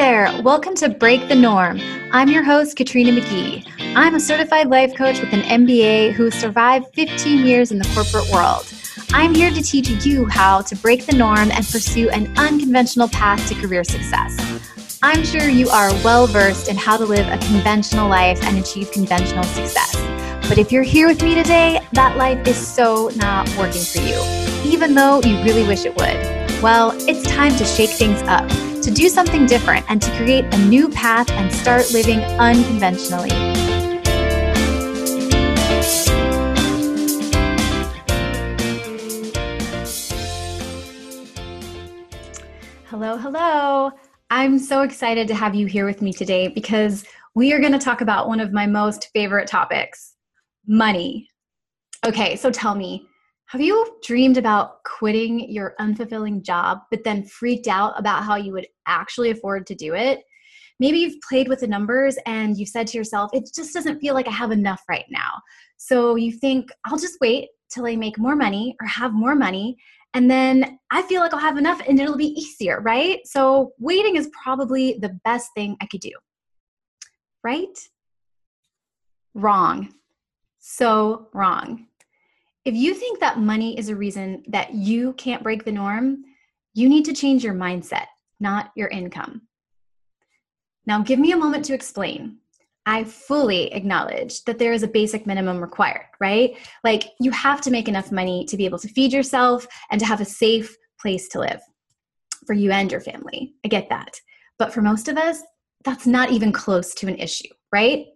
there. Welcome to Break the Norm. I'm your host, Katrina McGee. I'm a certified life coach with an MBA who survived 15 years in the corporate world. I'm here to teach you how to break the norm and pursue an unconventional path to career success. I'm sure you are well versed in how to live a conventional life and achieve conventional success. But if you're here with me today, that life is so not working for you, even though you really wish it would. Well, it's time to shake things up to do something different and to create a new path and start living unconventionally. Hello, hello. I'm so excited to have you here with me today because we are going to talk about one of my most favorite topics money. Okay, so tell me, have you dreamed about quitting your unfulfilling job, but then freaked out about how you would actually afford to do it? Maybe you've played with the numbers and you've said to yourself, it just doesn't feel like I have enough right now. So you think, I'll just wait till I make more money or have more money. And then I feel like I'll have enough and it'll be easier, right? So waiting is probably the best thing I could do. Right? Wrong. So wrong. If you think that money is a reason that you can't break the norm, you need to change your mindset, not your income. Now, give me a moment to explain. I fully acknowledge that there is a basic minimum required, right? Like you have to make enough money to be able to feed yourself and to have a safe place to live for you and your family. I get that. But for most of us, that's not even close to an issue, right?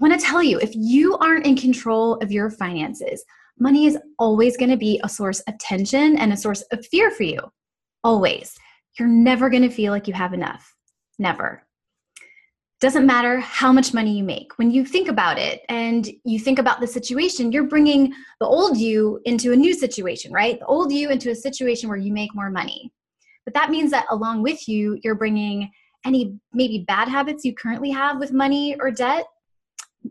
I want to tell you if you aren't in control of your finances, money is always going to be a source of tension and a source of fear for you. Always. You're never going to feel like you have enough. Never. Doesn't matter how much money you make. When you think about it and you think about the situation, you're bringing the old you into a new situation, right? The old you into a situation where you make more money. But that means that along with you, you're bringing any maybe bad habits you currently have with money or debt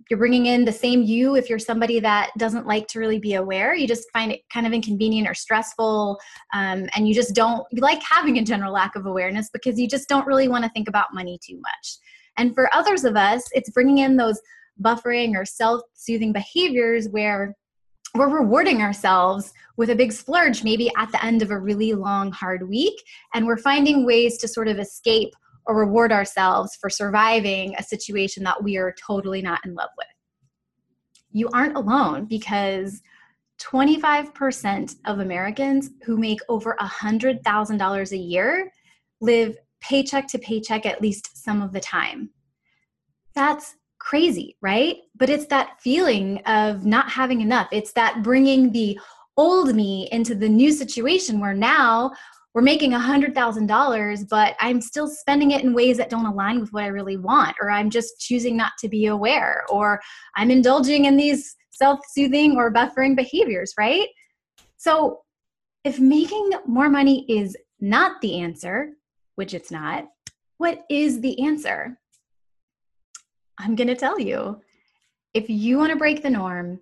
you're bringing in the same you if you're somebody that doesn't like to really be aware. You just find it kind of inconvenient or stressful um, and you just don't you like having a general lack of awareness because you just don't really want to think about money too much. And for others of us it's bringing in those buffering or self-soothing behaviors where we're rewarding ourselves with a big splurge maybe at the end of a really long hard week and we're finding ways to sort of escape or reward ourselves for surviving a situation that we are totally not in love with. You aren't alone because 25% of Americans who make over $100,000 a year live paycheck to paycheck at least some of the time. That's crazy, right? But it's that feeling of not having enough. It's that bringing the old me into the new situation where now we're making a $100,000, but I'm still spending it in ways that don't align with what I really want, or I'm just choosing not to be aware, or I'm indulging in these self soothing or buffering behaviors, right? So, if making more money is not the answer, which it's not, what is the answer? I'm going to tell you. If you want to break the norm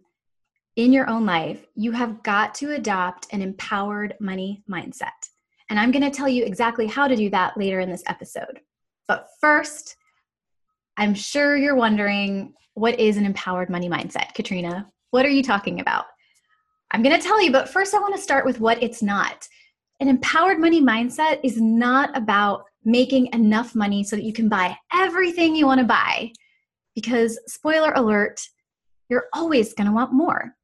in your own life, you have got to adopt an empowered money mindset. And I'm going to tell you exactly how to do that later in this episode. But first, I'm sure you're wondering what is an empowered money mindset, Katrina? What are you talking about? I'm going to tell you, but first, I want to start with what it's not. An empowered money mindset is not about making enough money so that you can buy everything you want to buy. Because, spoiler alert, you're always going to want more.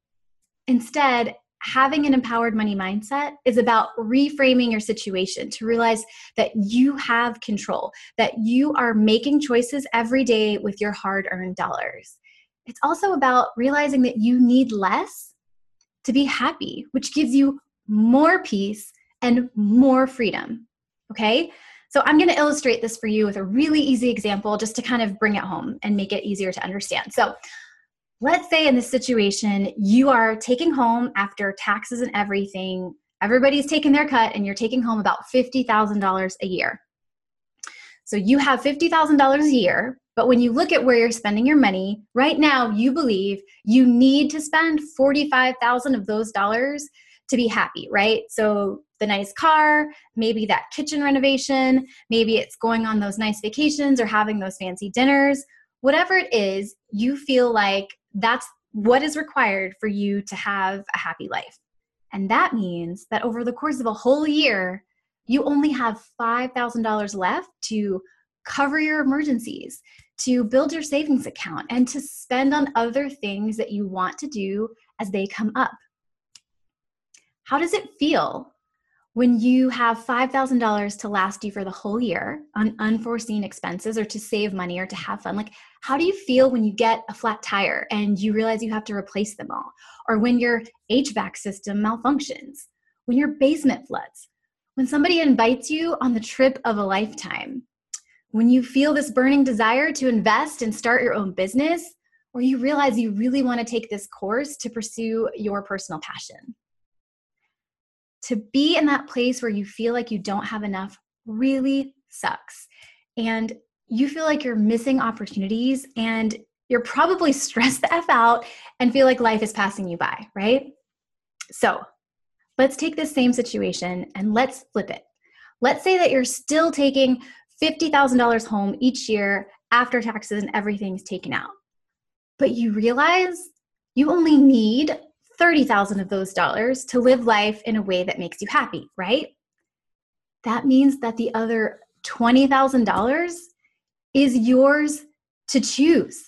Instead, having an empowered money mindset is about reframing your situation to realize that you have control, that you are making choices every day with your hard earned dollars. It's also about realizing that you need less to be happy, which gives you more peace and more freedom. Okay? So I'm going to illustrate this for you with a really easy example just to kind of bring it home and make it easier to understand. So let's say in this situation you are taking home after taxes and everything everybody's taking their cut and you're taking home about $50000 a year so you have $50000 a year but when you look at where you're spending your money right now you believe you need to spend 45000 of those dollars to be happy right so the nice car, maybe that kitchen renovation, maybe it's going on those nice vacations or having those fancy dinners. Whatever it is, you feel like that's what is required for you to have a happy life. And that means that over the course of a whole year, you only have $5,000 left to cover your emergencies, to build your savings account, and to spend on other things that you want to do as they come up. How does it feel when you have $5,000 to last you for the whole year on unforeseen expenses or to save money or to have fun? Like, how do you feel when you get a flat tire and you realize you have to replace them all? Or when your HVAC system malfunctions? When your basement floods? When somebody invites you on the trip of a lifetime? When you feel this burning desire to invest and start your own business? Or you realize you really want to take this course to pursue your personal passion? to be in that place where you feel like you don't have enough really sucks. And you feel like you're missing opportunities and you're probably stressed the F out and feel like life is passing you by, right? So let's take this same situation and let's flip it. Let's say that you're still taking $50,000 home each year after taxes and everything's taken out. But you realize you only need 30,000 of those dollars to live life in a way that makes you happy, right? That means that the other $20,000 is yours to choose.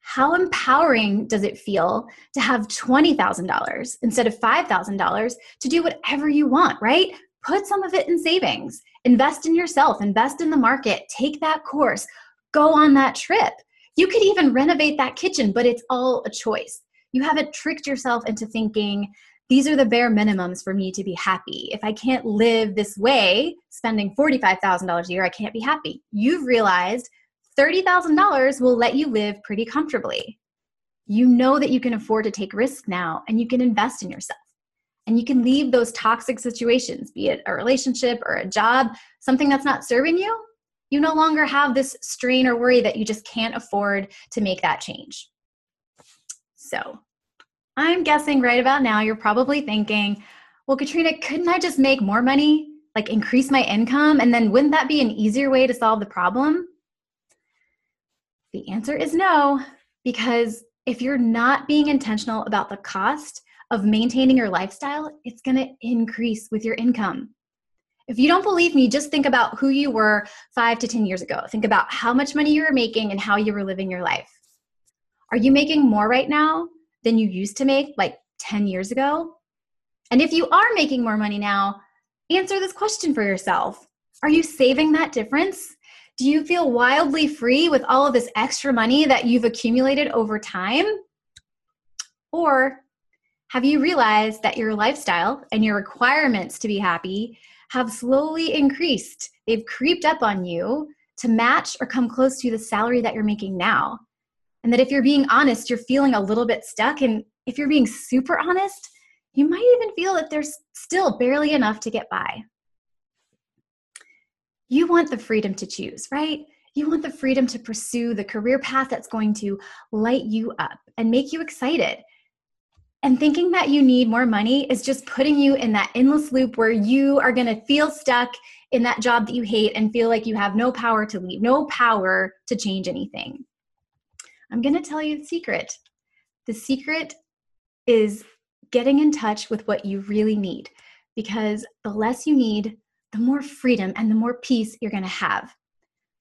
How empowering does it feel to have $20,000 instead of $5,000 to do whatever you want, right? Put some of it in savings, invest in yourself, invest in the market, take that course, go on that trip. You could even renovate that kitchen, but it's all a choice you haven't tricked yourself into thinking these are the bare minimums for me to be happy. If I can't live this way, spending $45,000 a year, I can't be happy. You've realized $30,000 will let you live pretty comfortably. You know that you can afford to take risks now and you can invest in yourself. And you can leave those toxic situations, be it a relationship or a job, something that's not serving you. You no longer have this strain or worry that you just can't afford to make that change. So I'm guessing right about now you're probably thinking, well, Katrina, couldn't I just make more money? Like increase my income? And then wouldn't that be an easier way to solve the problem? The answer is no, because if you're not being intentional about the cost of maintaining your lifestyle, it's going to increase with your income. If you don't believe me, just think about who you were five to 10 years ago. Think about how much money you were making and how you were living your life. Are you making more right now than you used to make like 10 years ago? And if you are making more money now, answer this question for yourself Are you saving that difference? Do you feel wildly free with all of this extra money that you've accumulated over time? Or have you realized that your lifestyle and your requirements to be happy have slowly increased? They've creeped up on you to match or come close to the salary that you're making now. And that if you're being honest, you're feeling a little bit stuck. And if you're being super honest, you might even feel that there's still barely enough to get by. You want the freedom to choose, right? You want the freedom to pursue the career path that's going to light you up and make you excited. And thinking that you need more money is just putting you in that endless loop where you are going to feel stuck in that job that you hate and feel like you have no power to leave, no power to change anything. I'm going to tell you the secret. The secret is getting in touch with what you really need because the less you need, the more freedom and the more peace you're going to have.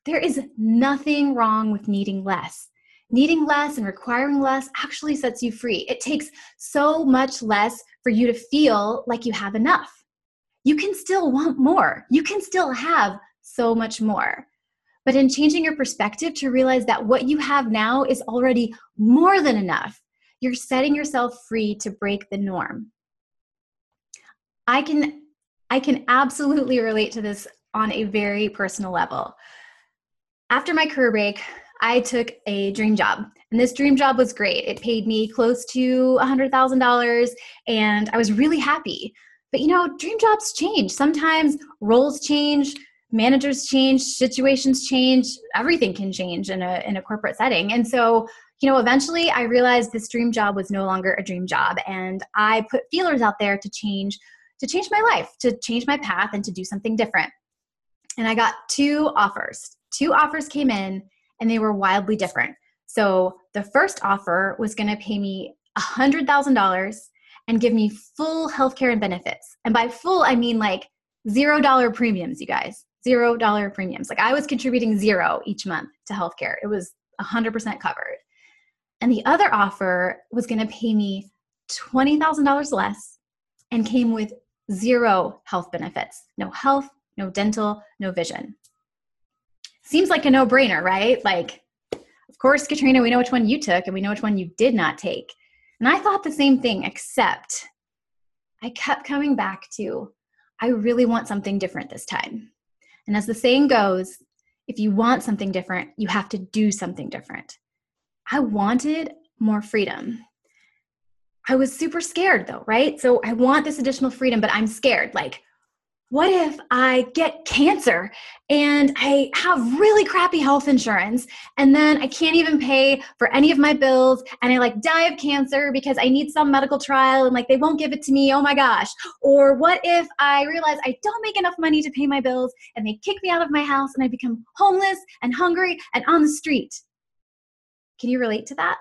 There is nothing wrong with needing less. Needing less and requiring less actually sets you free. It takes so much less for you to feel like you have enough. You can still want more. You can still have so much more but in changing your perspective to realize that what you have now is already more than enough, you're setting yourself free to break the norm. I can I can absolutely relate to this on a very personal level. After my career break, I took a dream job. And this dream job was great. It paid me close to $100,000 and I was really happy. But you know, dream jobs change. Sometimes roles change, managers change, situations change, everything can change in a in a corporate setting. And so, you know, eventually I realized this dream job was no longer a dream job and I put feelers out there to change to change my life, to change my path, and to do something different. And I got two offers. Two offers came in, and they were wildly different. So the first offer was going to pay me $100,000 and give me full healthcare and benefits. And by full, I mean like zero dollar premiums, you guys. Zero dollar premiums. Like I was contributing zero each month to healthcare. It was 100% covered. And the other offer was going to pay me $20,000 less and came with zero health benefits no health, no dental, no vision. Seems like a no brainer, right? Like, of course, Katrina, we know which one you took and we know which one you did not take. And I thought the same thing, except I kept coming back to I really want something different this time. And as the saying goes, if you want something different, you have to do something different. I wanted more freedom. I was super scared though, right? So I want this additional freedom, but I'm scared. Like, what if I get cancer and I have really crappy health insurance and then I can't even pay for any of my bills and I like die of cancer because I need some medical trial and like they won't give it to me. Oh my gosh. Or what if I realize I don't make enough money to pay my bills and they kick me out of my house and I become homeless and hungry and on the street? Can you relate to that?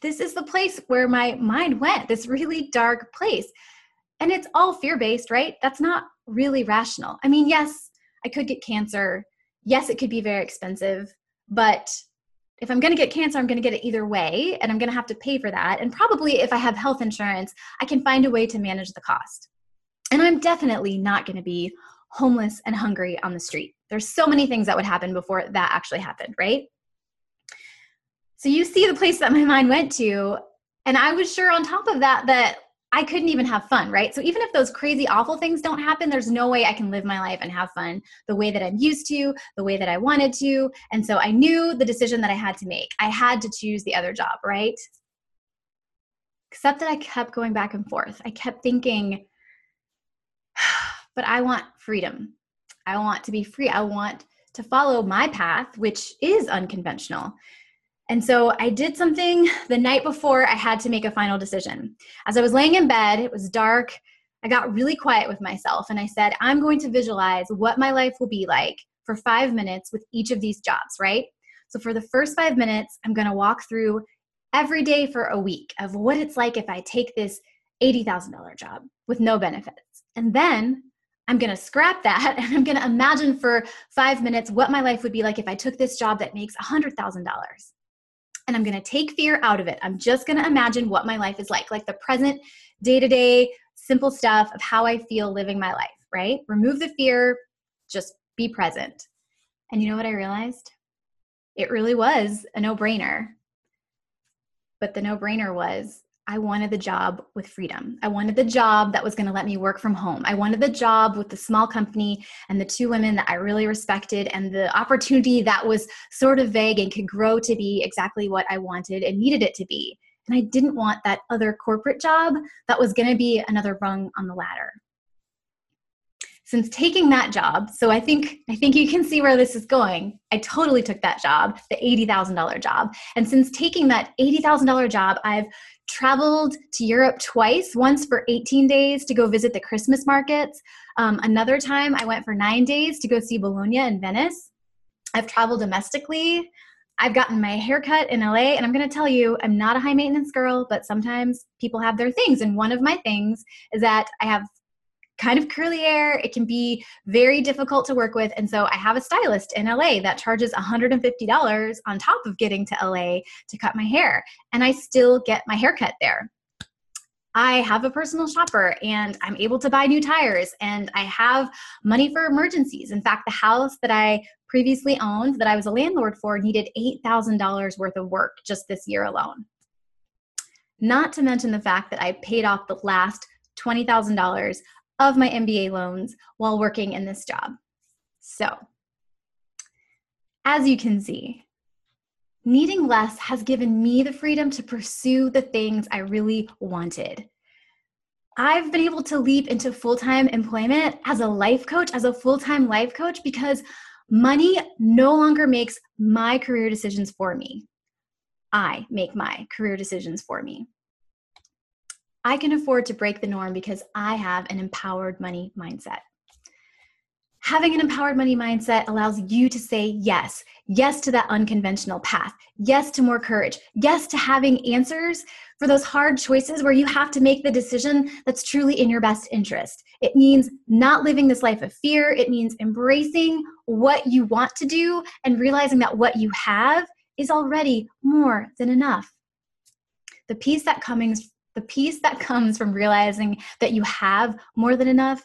This is the place where my mind went, this really dark place. And it's all fear based, right? That's not really rational. I mean, yes, I could get cancer. Yes, it could be very expensive, but if I'm going to get cancer, I'm going to get it either way, and I'm going to have to pay for that. And probably if I have health insurance, I can find a way to manage the cost. And I'm definitely not going to be homeless and hungry on the street. There's so many things that would happen before that actually happened, right? So you see the place that my mind went to. And I was sure on top of that that I couldn't even have fun, right? So even if those crazy, awful things don't happen, there's no way I can live my life and have fun the way that I'm used to, the way that I wanted to. And so I knew the decision that I had to make. I had to choose the other job, right? Except that I kept going back and forth. I kept thinking, but I want freedom. I want to be free. I want to follow my path, which is unconventional. And so I did something the night before I had to make a final decision. As I was laying in bed, it was dark. I got really quiet with myself and I said, I'm going to visualize what my life will be like for five minutes with each of these jobs, right? So for the first five minutes, I'm going to walk through every day for a week of what it's like if I take this $80,000 job with no benefits. And then I'm going to scrap that and I'm going to imagine for five minutes what my life would be like if I took this job that makes $100,000 and I'm going to take fear out of it. I'm just going to imagine what my life is like, like the present, day to day, simple stuff of how I feel living my life, right? Remove the fear, just be present. And you know what I realized? It really was a no brainer. But the no brainer was I wanted the job with freedom. I wanted the job that was going to let me work from home. I wanted the job with the small company and the two women that I really respected and the opportunity that was sort of vague and could grow to be exactly what I wanted and needed it to be. And I didn't want that other corporate job that was going to be another rung on the ladder. Since taking that job, so I think I think you can see where this is going. I totally took that job, the $80,000 job. And since taking that $80,000 job, I've traveled to Europe twice, once for 18 days to go visit the Christmas markets. Um, another time, I went for nine days to go see Bologna and Venice. I've traveled domestically. I've gotten my haircut in LA, and I'm going to tell you, I'm not a high maintenance girl, but sometimes people have their things. And one of my things is that I have kind of curly hair. It can be very difficult to work with. And so I have a stylist in LA that charges $150 on top of getting to LA to cut my hair. And I still get my hair cut there. I have a personal shopper and I'm able to buy new tires and I have money for emergencies. In fact, the house that I previously owned that I was a landlord for needed $8,000 worth of work just this year alone. Not to mention the fact that I paid off the last $20,000 of my MBA loans while working in this job. So, as you can see, needing less has given me the freedom to pursue the things I really wanted. I've been able to leap into full time employment as a life coach, as a full time life coach, because money no longer makes my career decisions for me. I make my career decisions for me. I can afford to break the norm because I have an empowered money mindset. Having an empowered money mindset allows you to say yes, yes to that unconventional path, yes to more courage, yes to having answers for those hard choices where you have to make the decision that's truly in your best interest. It means not living this life of fear. It means embracing what you want to do and realizing that what you have is already more than enough. The peace that comes the peace that comes from realizing that you have more than enough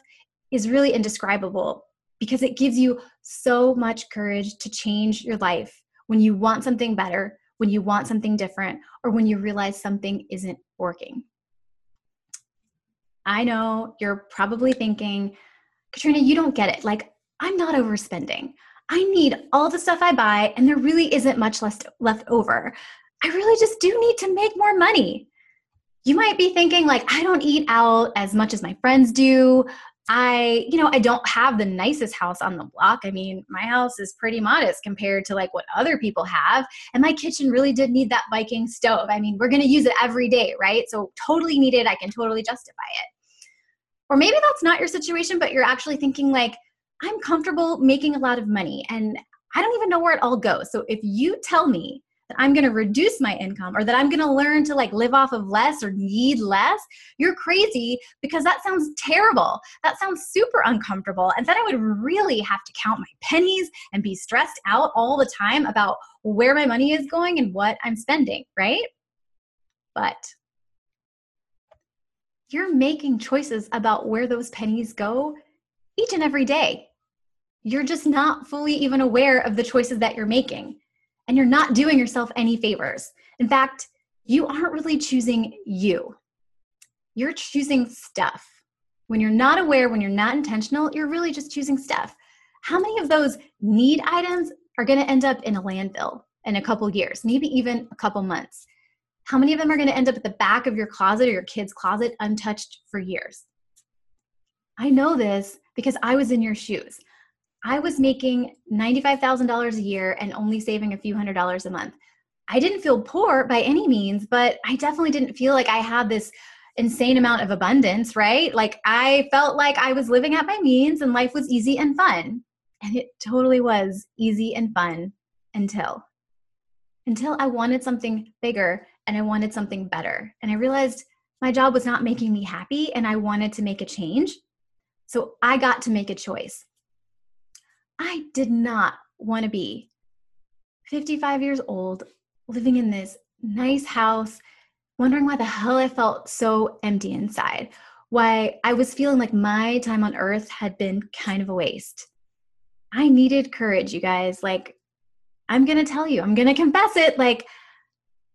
is really indescribable because it gives you so much courage to change your life when you want something better, when you want something different, or when you realize something isn't working. I know you're probably thinking, Katrina, you don't get it. Like, I'm not overspending. I need all the stuff I buy, and there really isn't much left, left over. I really just do need to make more money. You might be thinking, like, I don't eat out as much as my friends do. I, you know, I don't have the nicest house on the block. I mean, my house is pretty modest compared to like what other people have. And my kitchen really did need that Viking stove. I mean, we're going to use it every day, right? So totally needed. I can totally justify it. Or maybe that's not your situation, but you're actually thinking like, I'm comfortable making a lot of money and I don't even know where it all goes. So if you tell me that I'm going to reduce my income or that I'm going to learn to like live off of less or need less, you're crazy because that sounds terrible. That sounds super uncomfortable. And then I would really have to count my pennies and be stressed out all the time about where my money is going and what I'm spending, right? But you're making choices about where those pennies go each and every day. You're just not fully even aware of the choices that you're making and you're not doing yourself any favors. In fact, you aren't really choosing you, you're choosing stuff. When you're not aware, when you're not intentional, you're really just choosing stuff. How many of those need items are going to end up in a landfill in a couple years, maybe even a couple months? How many of them are going to end up at the back of your closet or your kid's closet untouched for years? I know this because I was in your shoes. I was making $95,000 a year and only saving a few hundred dollars a month. I didn't feel poor by any means, but I definitely didn't feel like I had this insane amount of abundance, right? Like I felt like I was living at my means and life was easy and fun. And it totally was easy and fun until until I wanted something bigger and I wanted something better. And I realized my job was not making me happy and I wanted to make a change. So I got to make a choice. I did not want to be 55 years old, living in this nice house, wondering why the hell I felt so empty inside, why I was feeling like my time on earth had been kind of a waste. I needed courage, you guys. Like, I'm going to tell you, I'm going to confess it. Like,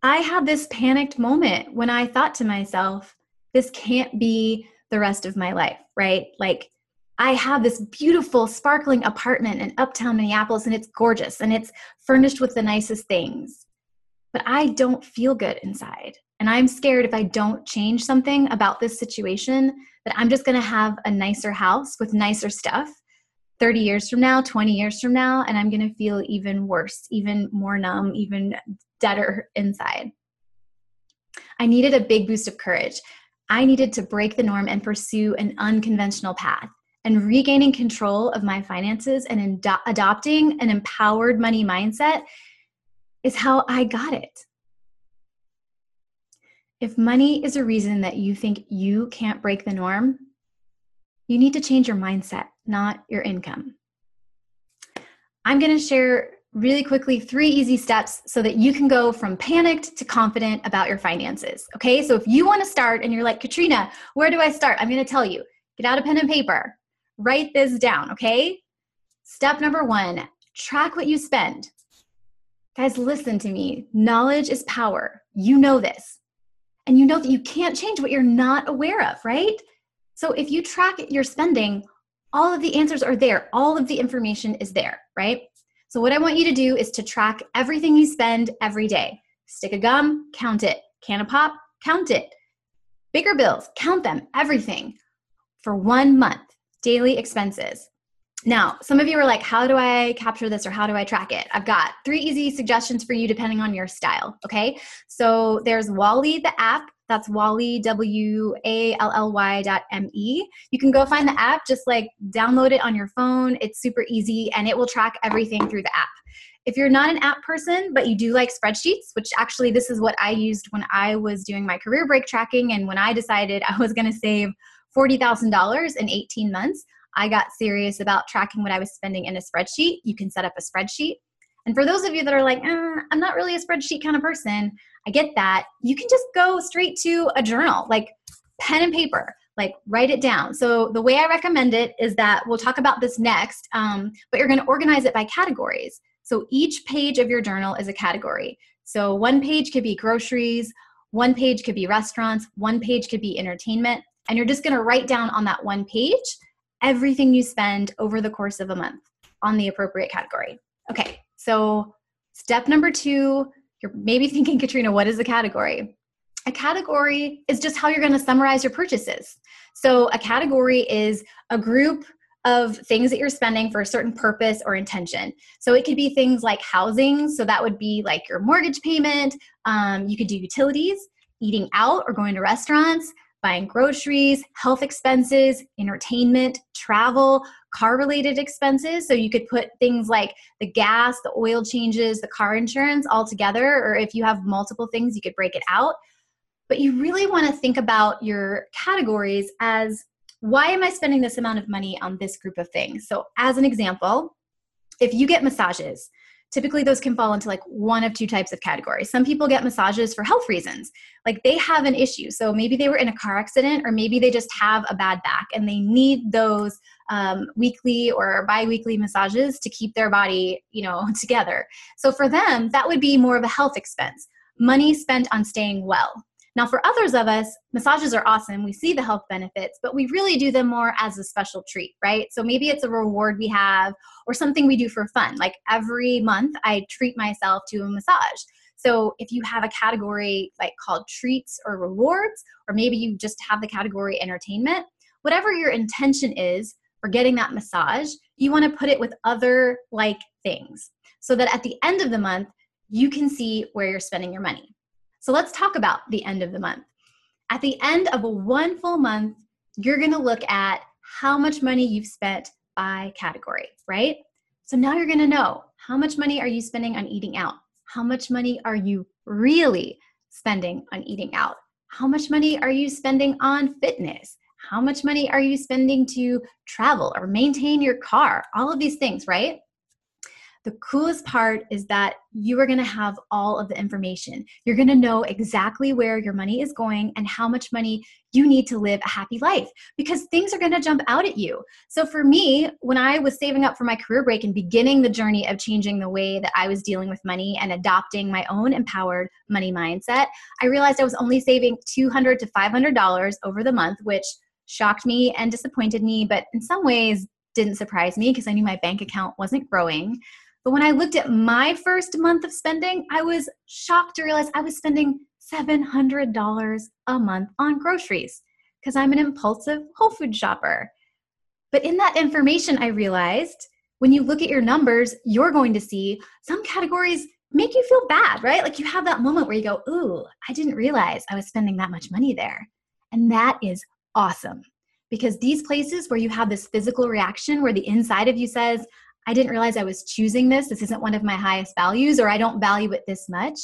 I had this panicked moment when I thought to myself, this can't be the rest of my life, right? Like, I have this beautiful, sparkling apartment in uptown Minneapolis, and it's gorgeous and it's furnished with the nicest things. But I don't feel good inside. And I'm scared if I don't change something about this situation, that I'm just gonna have a nicer house with nicer stuff 30 years from now, 20 years from now, and I'm gonna feel even worse, even more numb, even deader inside. I needed a big boost of courage. I needed to break the norm and pursue an unconventional path and regaining control of my finances and ado- adopting an empowered money mindset is how I got it. If money is a reason that you think you can't break the norm, you need to change your mindset, not your income. I'm going to share really quickly three easy steps so that you can go from panicked to confident about your finances. Okay, so if you want to start and you're like, Katrina, where do I start? I'm going to tell you get out a pen and paper, Write this down, okay? Step number one track what you spend. Guys, listen to me. Knowledge is power. You know this. And you know that you can't change what you're not aware of, right? So if you track your spending, all of the answers are there. All of the information is there, right? So what I want you to do is to track everything you spend every day. Stick a gum, count it. Can of pop, count it. Bigger bills, count them, everything for one month daily expenses. Now, some of you are like, how do I capture this or how do I track it? I've got three easy suggestions for you depending on your style. Okay. So there's Wally, the app. That's Wally, W A L L Y dot M E. You can go find the app, just like download it on your phone. It's super easy and it will track everything through the app. If you're not an app person, but you do like spreadsheets, which actually this is what I used when I was doing my career break tracking and when I decided I was going to save $40,000 in 18 months, I got serious about tracking what I was spending in a spreadsheet. You can set up a spreadsheet. And for those of you that are like, eh, I'm not really a spreadsheet kind of person, I get that. You can just go straight to a journal, like pen and paper, like write it down. So the way I recommend it is that we'll talk about this next, um, but you're going to organize it by categories. So each page of your journal is a category. So one page could be groceries, one page could be restaurants, one page could be entertainment, and you're just going to write down on that one page everything you spend over the course of a month on the appropriate category. Okay, so step number two, you're maybe thinking, Katrina, what is a category? A category is just how you're going to summarize your purchases. So, a category is a group of things that you're spending for a certain purpose or intention. So, it could be things like housing. So, that would be like your mortgage payment. Um, you could do utilities, eating out or going to restaurants, buying groceries, health expenses, entertainment, travel, car related expenses. So you could put things like the gas, the oil changes, the car insurance all together, or if you have multiple things, you could break it out. But you really want to think about your categories as why am I spending this amount of money on this group of things? So, as an example, if you get massages, typically those can fall into like one of two types of categories. Some people get massages for health reasons, like they have an issue. So maybe they were in a car accident, or maybe they just have a bad back and they need those um, weekly or bi-weekly massages to keep their body, you know, together. So for them, that would be more of a health expense, money spent on staying well. Now, for others of us, massages are awesome. We see the health benefits, but we really do them more as a special treat, right? So maybe it's a reward we have or something we do for fun. Like every month, I treat myself to a massage. So if you have a category like called treats or rewards, or maybe you just have the category entertainment, whatever your intention is for getting that massage, you want to put it with other like things so that at the end of the month, you can see where you're spending your money. So let's talk about the end of the month. At the end of one full month, you're going to look at how much money you've spent by category, right? So now you're going to know how much money are you spending on eating out? How much money are you really spending on eating out? How much money are you spending on fitness? How much money are you spending to travel or maintain your car? All of these things, right? The coolest part is that you are going to have all of the information. You're going to know exactly where your money is going and how much money you need to live a happy life because things are going to jump out at you. So, for me, when I was saving up for my career break and beginning the journey of changing the way that I was dealing with money and adopting my own empowered money mindset, I realized I was only saving $200 to $500 over the month, which shocked me and disappointed me, but in some ways, didn't surprise me because I knew my bank account wasn't growing. But when I looked at my first month of spending, I was shocked to realize I was spending $700 a month on groceries because I'm an impulsive Whole Food shopper. But in that information, I realized when you look at your numbers, you're going to see some categories make you feel bad, right? Like you have that moment where you go, Ooh, I didn't realize I was spending that much money there. And that is awesome because these places where you have this physical reaction where the inside of you says, I didn't realize I was choosing this. This isn't one of my highest values, or I don't value it this much.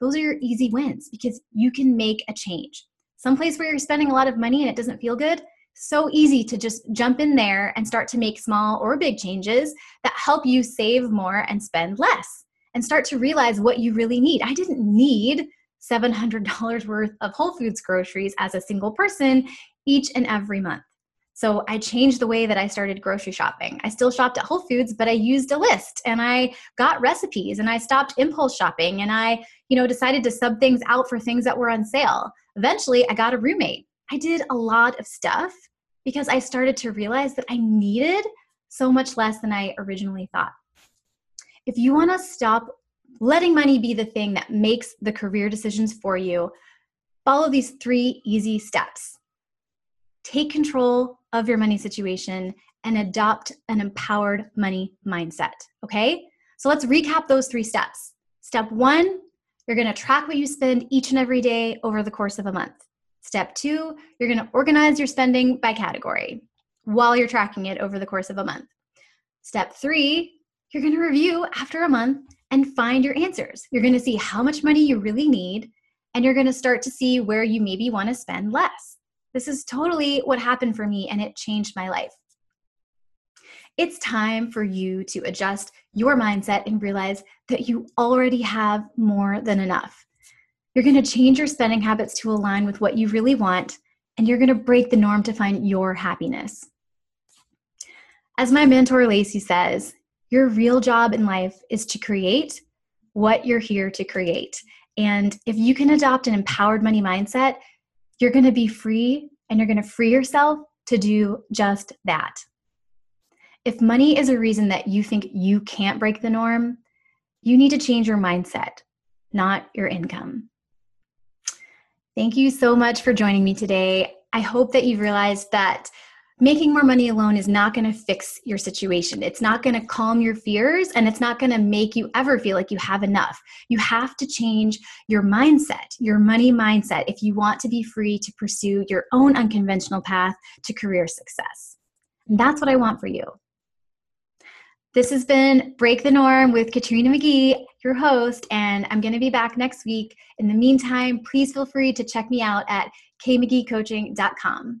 Those are your easy wins because you can make a change. Someplace where you're spending a lot of money and it doesn't feel good, so easy to just jump in there and start to make small or big changes that help you save more and spend less and start to realize what you really need. I didn't need $700 worth of Whole Foods groceries as a single person each and every month. So I changed the way that I started grocery shopping. I still shopped at Whole Foods, but I used a list and I got recipes and I stopped impulse shopping and I, you know, decided to sub things out for things that were on sale. Eventually, I got a roommate. I did a lot of stuff because I started to realize that I needed so much less than I originally thought. If you want to stop letting money be the thing that makes the career decisions for you, follow these three easy steps. Take control of your money situation and adopt an empowered money mindset. Okay? So let's recap those three steps. Step one, you're gonna track what you spend each and every day over the course of a month. Step two, you're gonna organize your spending by category while you're tracking it over the course of a month. Step three, you're gonna review after a month and find your answers. You're gonna see how much money you really need, and you're gonna start to see where you maybe wanna spend less. This is totally what happened for me, and it changed my life. It's time for you to adjust your mindset and realize that you already have more than enough. You're going to change your spending habits to align with what you really want, and you're going to break the norm to find your happiness. As my mentor Lacey says, your real job in life is to create what you're here to create. And if you can adopt an empowered money mindset, you're going to be free and you're going to free yourself to do just that. If money is a reason that you think you can't break the norm, you need to change your mindset, not your income. Thank you so much for joining me today. I hope that you've realized that making more money alone is not going to fix your situation. It's not going to calm your fears and it's not going to make you ever feel like you have enough. You have to change your mindset, your money mindset, if you want to be free to pursue your own unconventional path to career success. And that's what I want for you. This has been Break the Norm with Katrina McGee, your host, and I'm going to be back next week. In the meantime, please feel free to check me out at kmcgeecoaching.com.